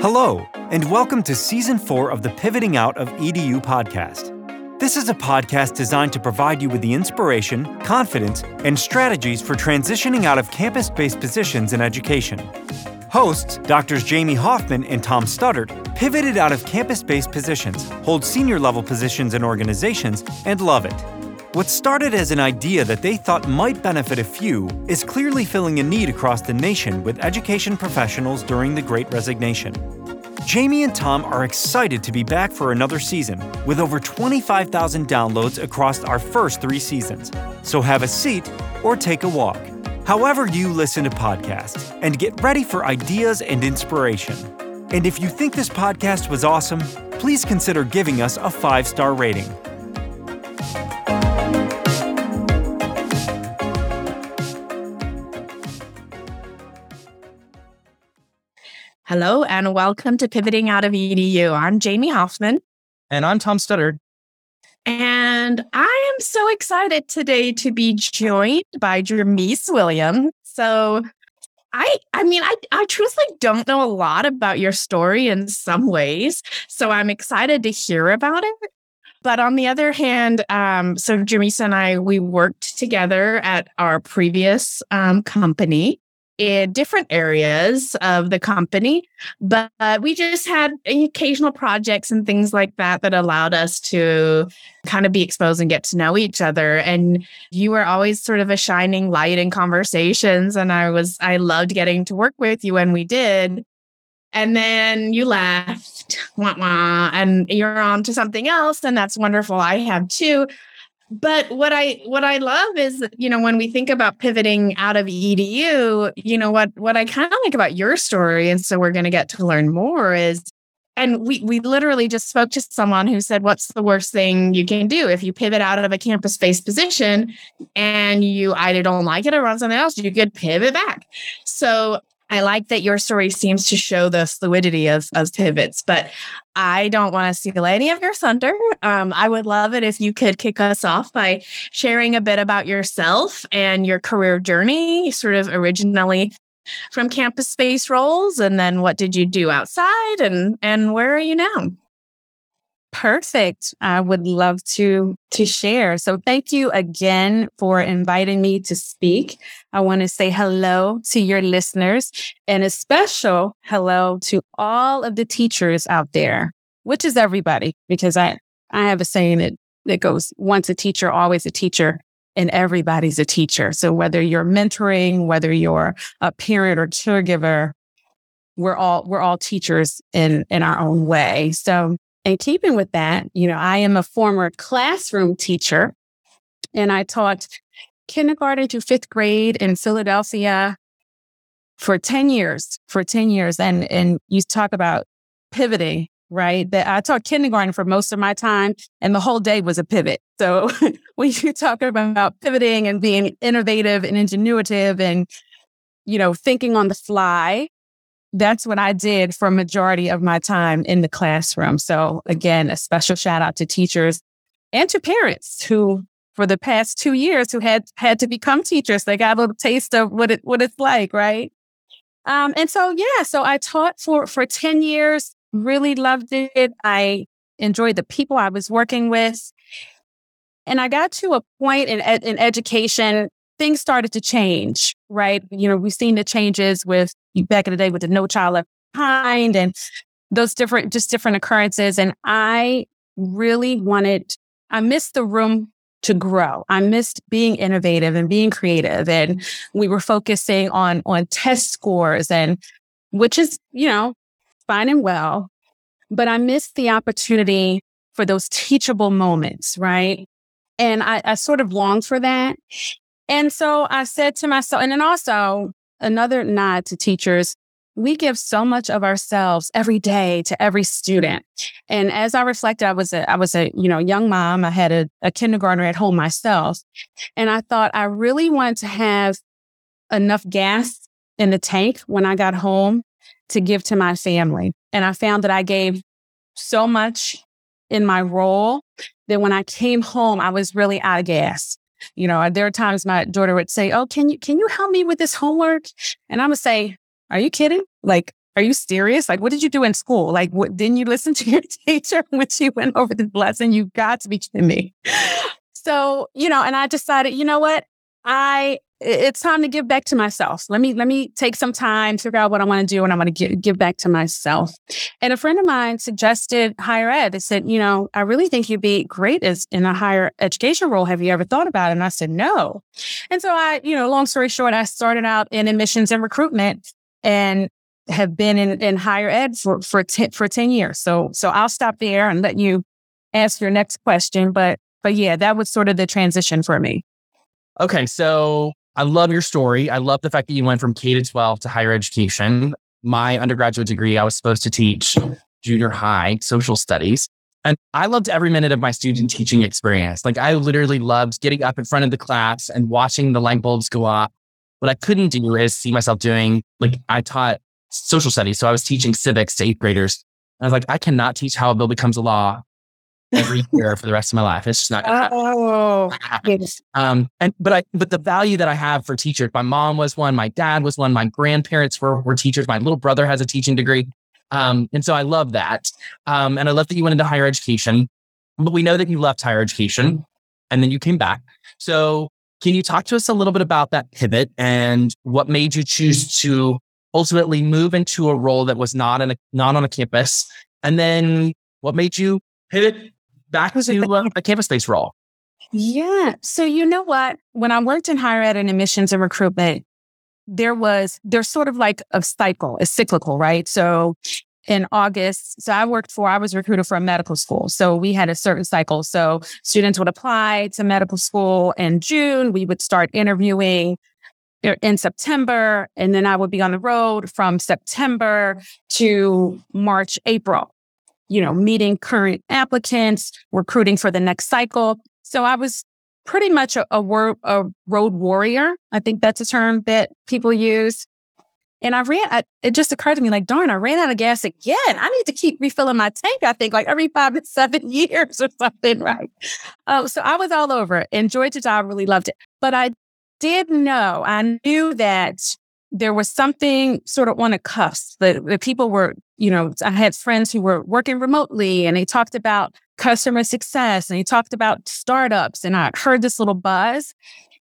Hello, and welcome to Season 4 of the Pivoting Out of EDU podcast. This is a podcast designed to provide you with the inspiration, confidence, and strategies for transitioning out of campus based positions in education. Hosts, Drs. Jamie Hoffman and Tom Studdard, pivoted out of campus based positions, hold senior level positions in organizations, and love it. What started as an idea that they thought might benefit a few is clearly filling a need across the nation with education professionals during the Great Resignation. Jamie and Tom are excited to be back for another season with over 25,000 downloads across our first three seasons. So have a seat or take a walk. However, you listen to podcasts and get ready for ideas and inspiration. And if you think this podcast was awesome, please consider giving us a five star rating. Hello and welcome to Pivoting Out of EDU. I'm Jamie Hoffman. And I'm Tom Studdard. And I am so excited today to be joined by Jermise Williams. So I I mean I I truthfully don't know a lot about your story in some ways. So I'm excited to hear about it. But on the other hand, um, so Jermise and I, we worked together at our previous um, company in different areas of the company, but uh, we just had occasional projects and things like that that allowed us to kind of be exposed and get to know each other. And you were always sort of a shining light in conversations. And I was, I loved getting to work with you when we did. And then you left, wah, wah, and you're on to something else. And that's wonderful. I have too but what i what i love is you know when we think about pivoting out of edu you know what what i kind of like about your story and so we're going to get to learn more is and we we literally just spoke to someone who said what's the worst thing you can do? If you pivot out of a campus based position and you either don't like it or run something else you could pivot back. So I like that your story seems to show the fluidity of, of pivots, but I don't want to steal any of your thunder. Um, I would love it if you could kick us off by sharing a bit about yourself and your career journey, sort of originally from campus space roles, and then what did you do outside, and and where are you now? Perfect. I would love to to share. So thank you again for inviting me to speak. I want to say hello to your listeners and a special hello to all of the teachers out there, which is everybody because I I have a saying that that goes once a teacher always a teacher and everybody's a teacher. So whether you're mentoring, whether you're a parent or caregiver, we're all we're all teachers in in our own way. So in keeping with that, you know, I am a former classroom teacher and I taught kindergarten to fifth grade in Philadelphia for 10 years, for 10 years. And, and you talk about pivoting, right? That I taught kindergarten for most of my time and the whole day was a pivot. So when you talk about pivoting and being innovative and ingenuitive and, you know, thinking on the fly, that's what I did for a majority of my time in the classroom. So again, a special shout out to teachers and to parents who for the past two years who had had to become teachers. They got a little taste of what it what it's like, right? Um, and so yeah, so I taught for for 10 years, really loved it. I enjoyed the people I was working with. And I got to a point in, in education things started to change, right? You know, we've seen the changes with back in the day with the No Child Left Behind and those different, just different occurrences. And I really wanted, I missed the room to grow. I missed being innovative and being creative. And we were focusing on, on test scores and which is, you know, fine and well. But I missed the opportunity for those teachable moments, right? And I, I sort of longed for that. And so I said to myself, and then also another nod to teachers, we give so much of ourselves every day to every student. And as I reflected, I was a, I was a, you know, young mom. I had a, a kindergartner at home myself. And I thought I really wanted to have enough gas in the tank when I got home to give to my family. And I found that I gave so much in my role that when I came home, I was really out of gas. You know, there are times my daughter would say, "Oh, can you can you help me with this homework?" And I would say, "Are you kidding? Like, are you serious? Like, what did you do in school? Like, what, didn't you listen to your teacher when she went over this lesson? You got to be kidding me. So, you know, and I decided, you know what? I it's time to give back to myself. Let me let me take some time, figure out what I want to do, and I'm going to give give back to myself. And a friend of mine suggested higher ed. They said, you know, I really think you'd be great as in a higher education role. Have you ever thought about it? And I said, no. And so I, you know, long story short, I started out in admissions and recruitment, and have been in, in higher ed for for t- for ten years. So so I'll stop there and let you ask your next question. But but yeah, that was sort of the transition for me. Okay, so I love your story. I love the fact that you went from K to 12 to higher education. My undergraduate degree, I was supposed to teach junior high social studies. And I loved every minute of my student teaching experience. Like I literally loved getting up in front of the class and watching the light bulbs go off. What I couldn't do is see myself doing, like I taught social studies. So I was teaching civics to eighth graders. And I was like, I cannot teach how a bill becomes a law every year for the rest of my life. It's just not gonna happen. Oh, yes. um, and but I but the value that I have for teachers, my mom was one, my dad was one, my grandparents were were teachers, my little brother has a teaching degree. Um, and so I love that. Um, and I love that you went into higher education, but we know that you left higher education and then you came back. So can you talk to us a little bit about that pivot and what made you choose to ultimately move into a role that was not in a not on a campus? And then what made you pivot back to uh, a campus based role? Yeah. So, you know what? When I worked in higher ed and admissions and recruitment, there was, there's sort of like a cycle, a cyclical, right? So, in August, so I worked for, I was recruited for a medical school. So we had a certain cycle. So students would apply to medical school in June. We would start interviewing in September, and then I would be on the road from September to March, April you know, meeting current applicants, recruiting for the next cycle. So I was pretty much a, a, wor- a road warrior. I think that's a term that people use. And I ran, I, it just occurred to me like, darn, I ran out of gas again. I need to keep refilling my tank, I think, like every five to seven years or something, right? Oh, so I was all over it. Enjoyed the job, really loved it. But I did know, I knew that there was something sort of on a cusp that, that people were, you know, I had friends who were working remotely and they talked about customer success and they talked about startups. And I heard this little buzz.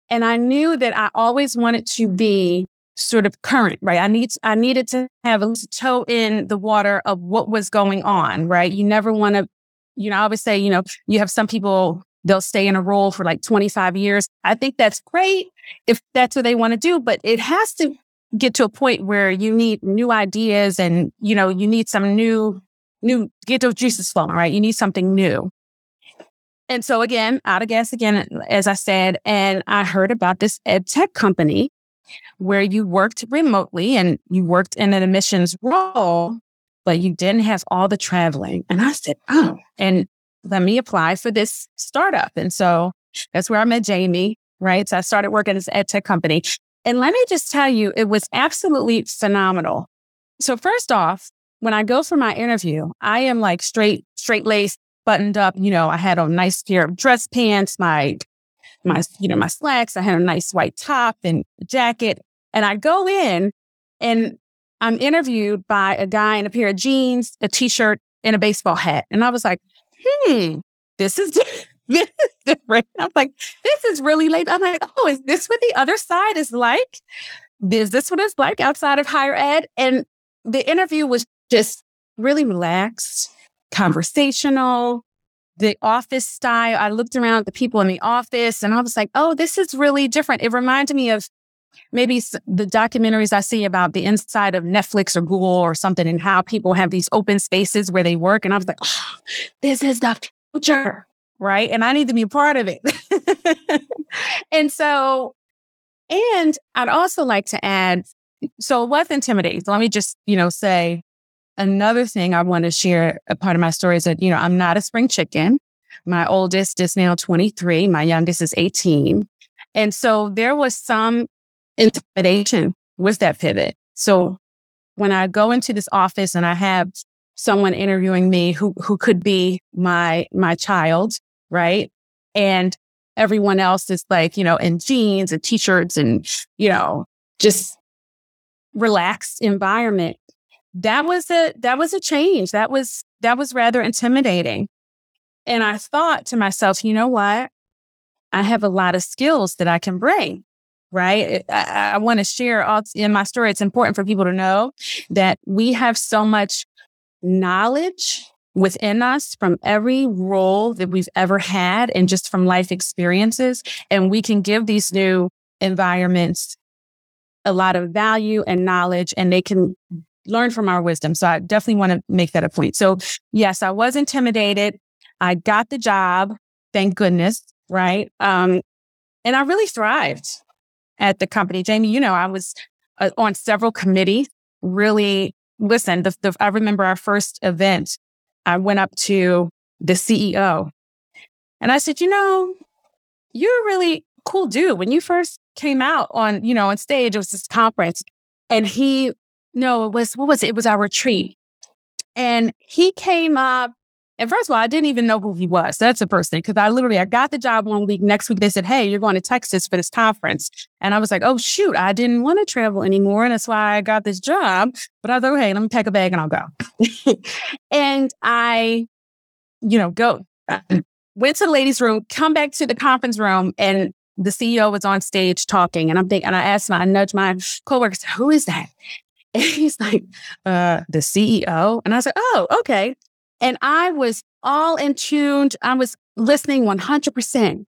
And I knew that I always wanted to be sort of current, right? I need I needed to have a toe in the water of what was going on, right? You never want to, you know, I always say, you know, you have some people they'll stay in a role for like 25 years. I think that's great if that's what they want to do, but it has to get to a point where you need new ideas and, you know, you need some new, new, get those juices flowing, right? You need something new. And so again, out of gas again, as I said, and I heard about this ed tech company where you worked remotely and you worked in an admissions role, but you didn't have all the traveling. And I said, oh, and let me apply for this startup. And so that's where I met Jamie, right? So I started working at this ed tech company. And let me just tell you, it was absolutely phenomenal. So first off, when I go for my interview, I am like straight, straight laced, buttoned up. You know, I had a nice pair of dress pants, my, my, you know, my slacks. I had a nice white top and jacket. And I go in and I'm interviewed by a guy in a pair of jeans, a t-shirt, and a baseball hat. And I was like, hmm, this is this is different. I'm like, this is really late. I'm like, oh, is this what the other side is like? Is this what it's like outside of higher ed? And the interview was just really relaxed, conversational, the office style. I looked around at the people in the office and I was like, oh, this is really different. It reminded me of maybe the documentaries I see about the inside of Netflix or Google or something and how people have these open spaces where they work. And I was like, oh, this is the future. Right. And I need to be a part of it. and so, and I'd also like to add so it was intimidating. So let me just, you know, say another thing I want to share a part of my story is that, you know, I'm not a spring chicken. My oldest is now 23. My youngest is 18. And so there was some intimidation with that pivot. So when I go into this office and I have someone interviewing me who who could be my my child, right? And everyone else is like, you know, in jeans and t-shirts and, you know, just relaxed environment. that was a that was a change. That was that was rather intimidating. And I thought to myself, you know what? I have a lot of skills that I can bring. Right. I, I want to share all in my story. It's important for people to know that we have so much knowledge within us from every role that we've ever had and just from life experiences. And we can give these new environments a lot of value and knowledge, and they can learn from our wisdom. So I definitely want to make that a point. So, yes, I was intimidated. I got the job, thank goodness, right? Um, and I really thrived at the company. Jamie, you know, I was uh, on several committees, really listen, the, the, I remember our first event I went up to the CEO and I said, you know, you're a really cool dude. When you first came out on, you know, on stage, it was this conference and he, no, it was, what was it? It was our retreat. And he came up and first of all, I didn't even know who he was. That's the first thing. Cause I literally, I got the job one week. Next week, they said, Hey, you're going to Texas for this conference. And I was like, Oh, shoot, I didn't want to travel anymore. And that's why I got this job. But I thought, Hey, let me pack a bag and I'll go. and I, you know, go, went to the ladies' room, come back to the conference room, and the CEO was on stage talking. And I'm thinking, and I asked my, I nudged my coworkers, Who is that? And he's like, uh, the CEO. And I was like, Oh, okay. And I was all in tuned. I was listening 100%.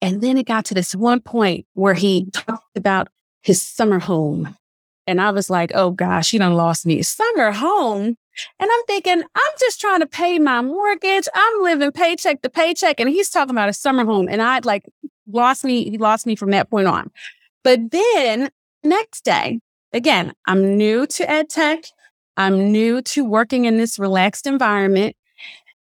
And then it got to this one point where he talked about his summer home. And I was like, oh gosh, you done lost me. Summer home. And I'm thinking, I'm just trying to pay my mortgage. I'm living paycheck to paycheck. And he's talking about a summer home. And I'd like lost me, he lost me from that point on. But then next day, again, I'm new to ed tech. I'm new to working in this relaxed environment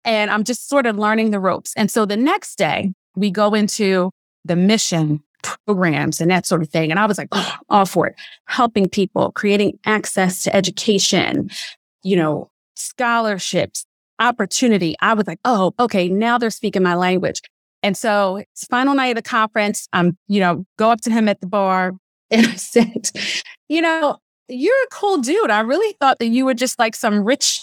and I'm just sort of learning the ropes. And so the next day, we go into the mission programs and that sort of thing. And I was like, oh, all for it, helping people, creating access to education, you know, scholarships, opportunity. I was like, oh, okay, now they're speaking my language. And so it's final night of the conference. I'm, you know, go up to him at the bar and I said, you know, you're a cool dude. I really thought that you were just like some rich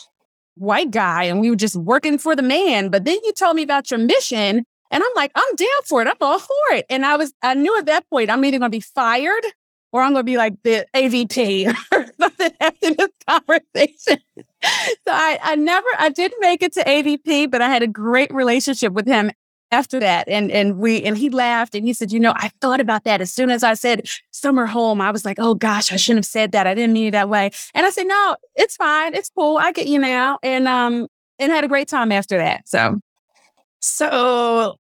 white guy and we were just working for the man. But then you told me about your mission and I'm like, I'm down for it. I'm all for it. And I was, I knew at that point I'm either going to be fired or I'm going to be like the AVP or something after this conversation. so I, I never, I didn't make it to AVP, but I had a great relationship with him after that. And and we and he laughed and he said, you know, I thought about that as soon as I said summer home. I was like, oh gosh, I shouldn't have said that. I didn't mean it that way. And I said, no, it's fine. It's cool. I get you now. And um and had a great time after that. So so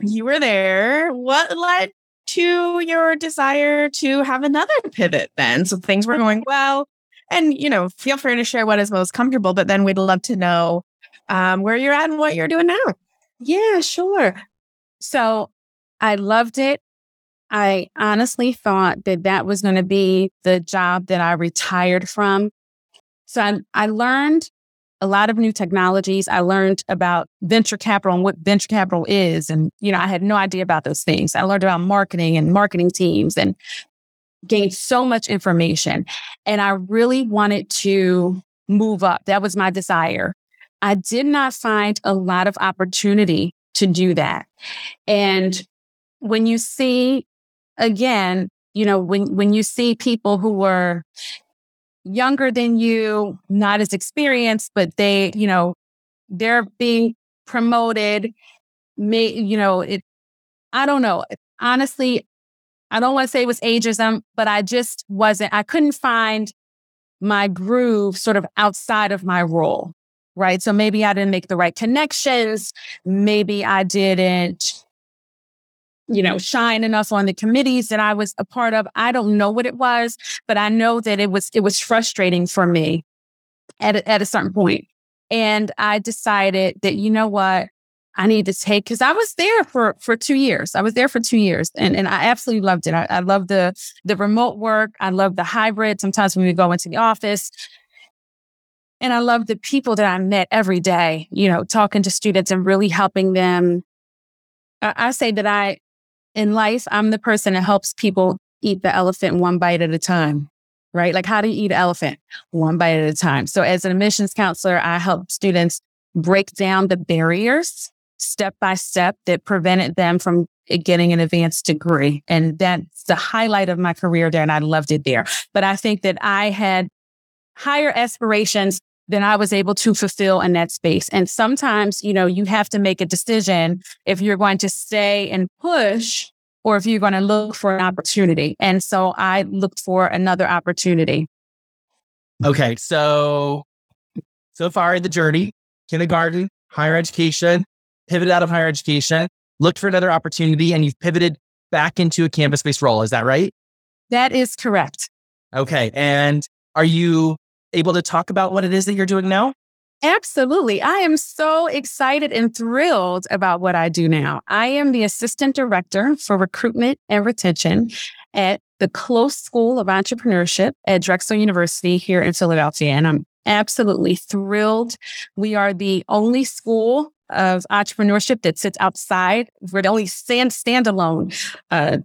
you were there. What led to your desire to have another pivot then? So things were going well. And you know, feel free to share what is most comfortable, but then we'd love to know um, where you're at and what you're doing now. Yeah, sure. So I loved it. I honestly thought that that was going to be the job that I retired from. So I, I learned a lot of new technologies. I learned about venture capital and what venture capital is. And, you know, I had no idea about those things. I learned about marketing and marketing teams and gained so much information. And I really wanted to move up. That was my desire. I did not find a lot of opportunity to do that. And when you see, again, you know, when, when you see people who were younger than you, not as experienced, but they, you know, they're being promoted, may, you know, it, I don't know. Honestly, I don't want to say it was ageism, but I just wasn't, I couldn't find my groove sort of outside of my role right? So maybe I didn't make the right connections. Maybe I didn't, you know, shine enough on the committees that I was a part of. I don't know what it was, but I know that it was, it was frustrating for me at a, at a certain point. And I decided that, you know what? I need to take because I was there for for two years. I was there for two years, and and I absolutely loved it. I, I love the the remote work. I love the hybrid. Sometimes when we go into the office, and I love the people that I met every day, you know, talking to students and really helping them. I, I say that I, in life, I'm the person that helps people eat the elephant one bite at a time. right? Like, how do you eat an elephant? One bite at a time. So, as an admissions counselor, I help students break down the barriers step by step that prevented them from getting an advanced degree. And that's the highlight of my career there. And I loved it there. But I think that I had higher aspirations than I was able to fulfill in that space. And sometimes, you know, you have to make a decision if you're going to stay and push or if you're going to look for an opportunity. And so I looked for another opportunity. Okay. So, so far in the journey, kindergarten, higher education, pivoted out of higher education, looked for another opportunity, and you've pivoted back into a campus based role. Is that right? That is correct. Okay. And are you able to talk about what it is that you're doing now? Absolutely. I am so excited and thrilled about what I do now. I am the assistant director for recruitment and retention at the Close School of Entrepreneurship at Drexel University here in Philadelphia. And I'm absolutely thrilled. We are the only school of entrepreneurship that sits outside. We're the only stand standalone uh,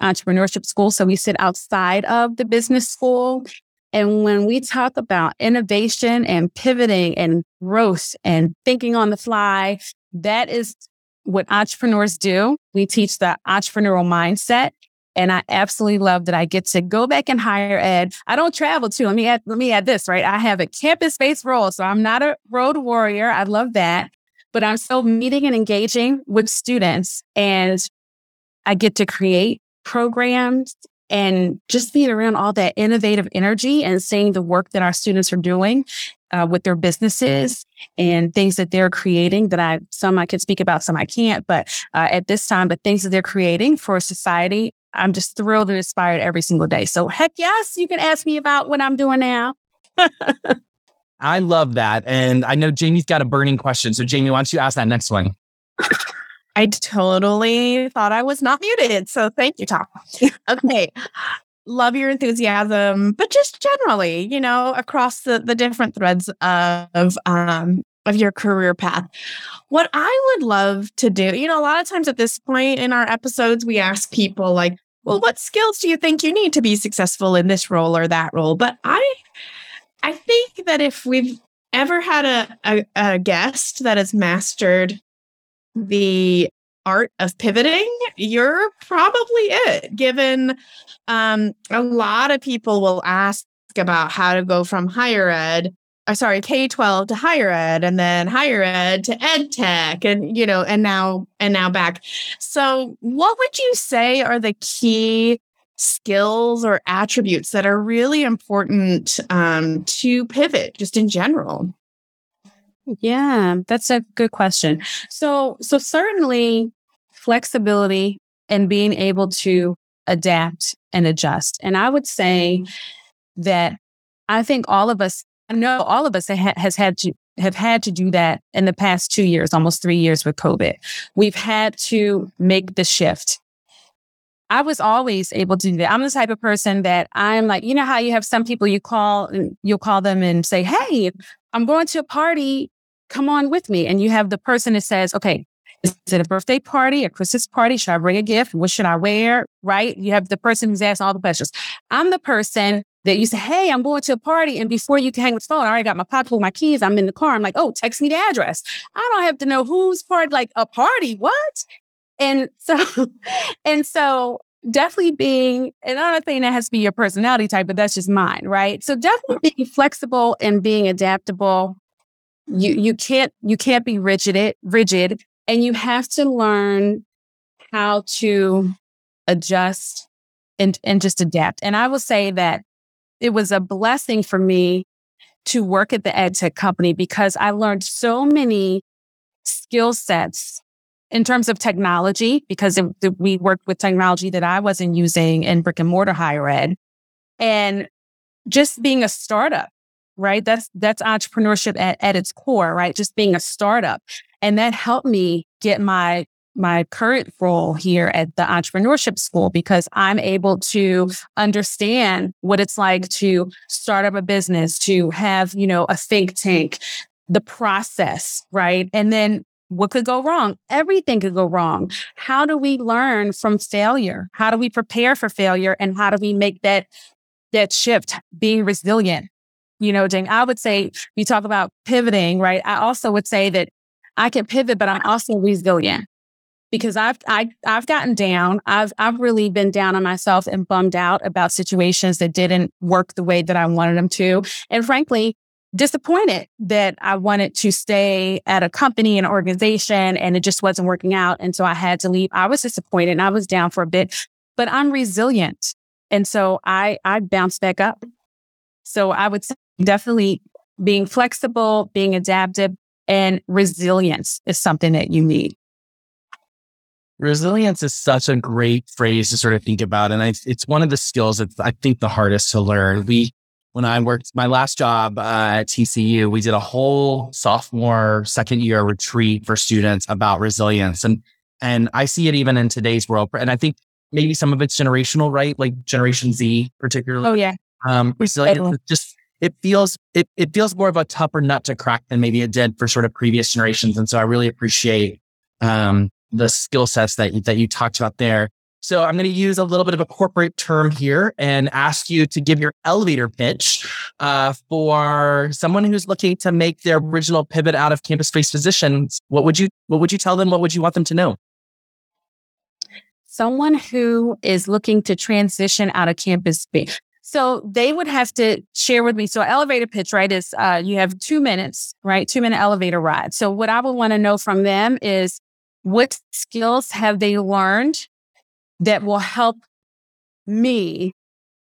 entrepreneurship school. So we sit outside of the business school. And when we talk about innovation and pivoting and growth and thinking on the fly, that is what entrepreneurs do. We teach the entrepreneurial mindset. And I absolutely love that I get to go back in higher ed. I don't travel too. Let me add, let me add this, right? I have a campus-based role. So I'm not a road warrior. I love that but I'm still meeting and engaging with students and I get to create programs and just being around all that innovative energy and seeing the work that our students are doing uh, with their businesses and things that they're creating that I, some I can speak about, some I can't, but uh, at this time, the things that they're creating for society, I'm just thrilled and inspired every single day. So heck yes, you can ask me about what I'm doing now. I love that. And I know Jamie's got a burning question. So, Jamie, why don't you ask that next one? I totally thought I was not muted. So, thank you, Tom. okay. Love your enthusiasm, but just generally, you know, across the, the different threads of um, of your career path. What I would love to do, you know, a lot of times at this point in our episodes, we ask people like, well, what skills do you think you need to be successful in this role or that role? But I I think that if we've ever had a, a, a guest that has mastered the art of pivoting, you're probably it, given um, a lot of people will ask about how to go from higher ed or uh, sorry, K 12 to higher ed and then higher ed to ed tech and, you know, and now, and now back. So what would you say are the key skills or attributes that are really important um, to pivot just in general? Yeah, that's a good question. So, so certainly flexibility and being able to adapt and adjust. And I would say mm-hmm. that I think all of us, I know all of us ha- has had to have had to do that in the past two years, almost three years with COVID. We've had to make the shift I was always able to do that. I'm the type of person that I'm like, you know how you have some people you call and you'll call them and say, Hey, I'm going to a party. Come on with me. And you have the person that says, okay, is it a birthday party, a Christmas party? Should I bring a gift? What should I wear? Right? You have the person who's asking all the questions. I'm the person that you say, Hey, I'm going to a party. And before you can hang with the phone, I already got my pocketbook, my keys. I'm in the car. I'm like, Oh, text me the address. I don't have to know whose part, like a party. What? And so, and so definitely being, not saying that has to be your personality type, but that's just mine, right? So definitely being flexible and being adaptable. You you can't you can't be rigid rigid, and you have to learn how to adjust and and just adapt. And I will say that it was a blessing for me to work at the ed tech company because I learned so many skill sets in terms of technology, because it, we worked with technology that I wasn't using in brick and mortar higher ed, and just being a startup, right? That's that's entrepreneurship at, at its core, right? Just being a startup, and that helped me get my my current role here at the entrepreneurship school because I'm able to understand what it's like to start up a business, to have, you know, a think tank, the process, right? And then what could go wrong? Everything could go wrong. How do we learn from failure? How do we prepare for failure? And how do we make that that shift, being resilient. You know, Jane, I would say you talk about pivoting, right? I also would say that I can pivot, but I'm also resilient because I've I, I've gotten down. I've I've really been down on myself and bummed out about situations that didn't work the way that I wanted them to, and frankly, disappointed that I wanted to stay at a company, an organization, and it just wasn't working out, and so I had to leave. I was disappointed. and I was down for a bit, but I'm resilient, and so I I bounced back up. So I would say definitely being flexible, being adaptive, and resilience is something that you need. Resilience is such a great phrase to sort of think about. And I, it's one of the skills that I think the hardest to learn. We, when I worked my last job uh, at TCU, we did a whole sophomore, second year retreat for students about resilience. And, and I see it even in today's world. And I think maybe some of it's generational, right? Like Generation Z, particularly. Oh, yeah. Um, resilience just, it feels, it, it feels more of a tougher nut to crack than maybe it did for sort of previous generations. And so I really appreciate, um, the skill sets that, that you talked about there. So I'm going to use a little bit of a corporate term here and ask you to give your elevator pitch uh, for someone who's looking to make their original pivot out of campus-based positions. What would you What would you tell them? What would you want them to know? Someone who is looking to transition out of campus based. So they would have to share with me. So elevator pitch, right, is uh, you have two minutes, right? Two minute elevator ride. So what I would want to know from them is what skills have they learned that will help me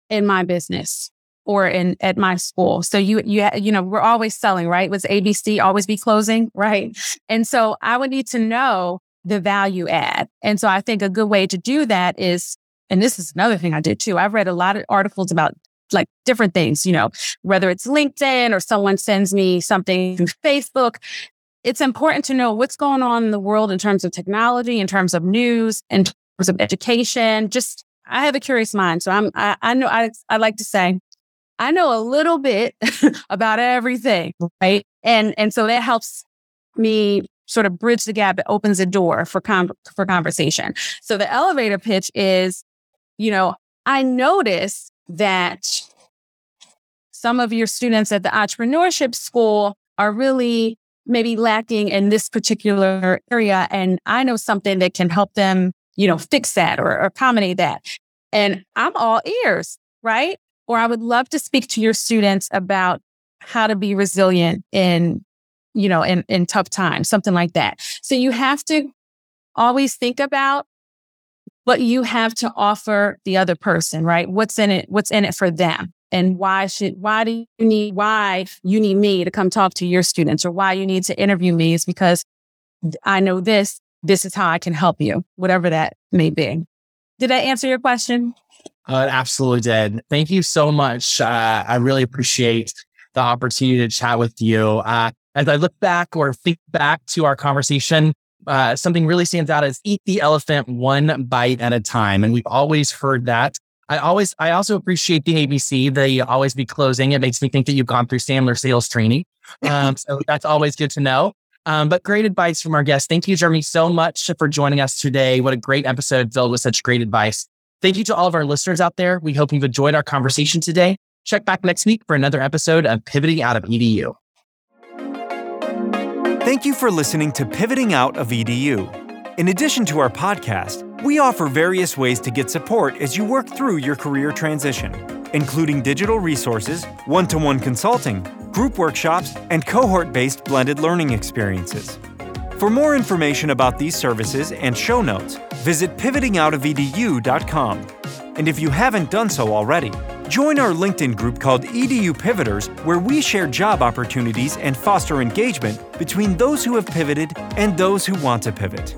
in my business or in at my school. So you you you know, we're always selling, right? Was ABC always be closing, right? And so I would need to know the value add. And so I think a good way to do that is and this is another thing I did too. I've read a lot of articles about like different things, you know, whether it's LinkedIn or someone sends me something through Facebook it's important to know what's going on in the world in terms of technology, in terms of news, in terms of education. Just, I have a curious mind. So I'm, I, I know, I, I like to say, I know a little bit about everything. Right. And, and so that helps me sort of bridge the gap. It opens a door for, com- for conversation. So the elevator pitch is, you know, I notice that some of your students at the entrepreneurship school are really maybe lacking in this particular area. And I know something that can help them, you know, fix that or, or accommodate that. And I'm all ears, right? Or I would love to speak to your students about how to be resilient in, you know, in, in tough times, something like that. So you have to always think about what you have to offer the other person, right? What's in it? What's in it for them? and why should why do you need why you need me to come talk to your students or why you need to interview me is because I know this this is how I can help you whatever that may be. Did I answer your question? Uh, it absolutely did. Thank you so much. Uh, I really appreciate the opportunity to chat with you. Uh, as I look back or think back to our conversation, uh, something really stands out is eat the elephant one bite at a time. And we've always heard that I always, I also appreciate the ABC. They always be closing. It makes me think that you've gone through Sandler sales training. Um, so that's always good to know. Um, but great advice from our guest. Thank you, Jeremy, so much for joining us today. What a great episode filled with such great advice. Thank you to all of our listeners out there. We hope you've enjoyed our conversation today. Check back next week for another episode of Pivoting Out of EDU. Thank you for listening to Pivoting Out of EDU. In addition to our podcast, we offer various ways to get support as you work through your career transition, including digital resources, one to one consulting, group workshops, and cohort based blended learning experiences. For more information about these services and show notes, visit pivotingoutofedu.com. And if you haven't done so already, join our LinkedIn group called EDU Pivoters, where we share job opportunities and foster engagement between those who have pivoted and those who want to pivot.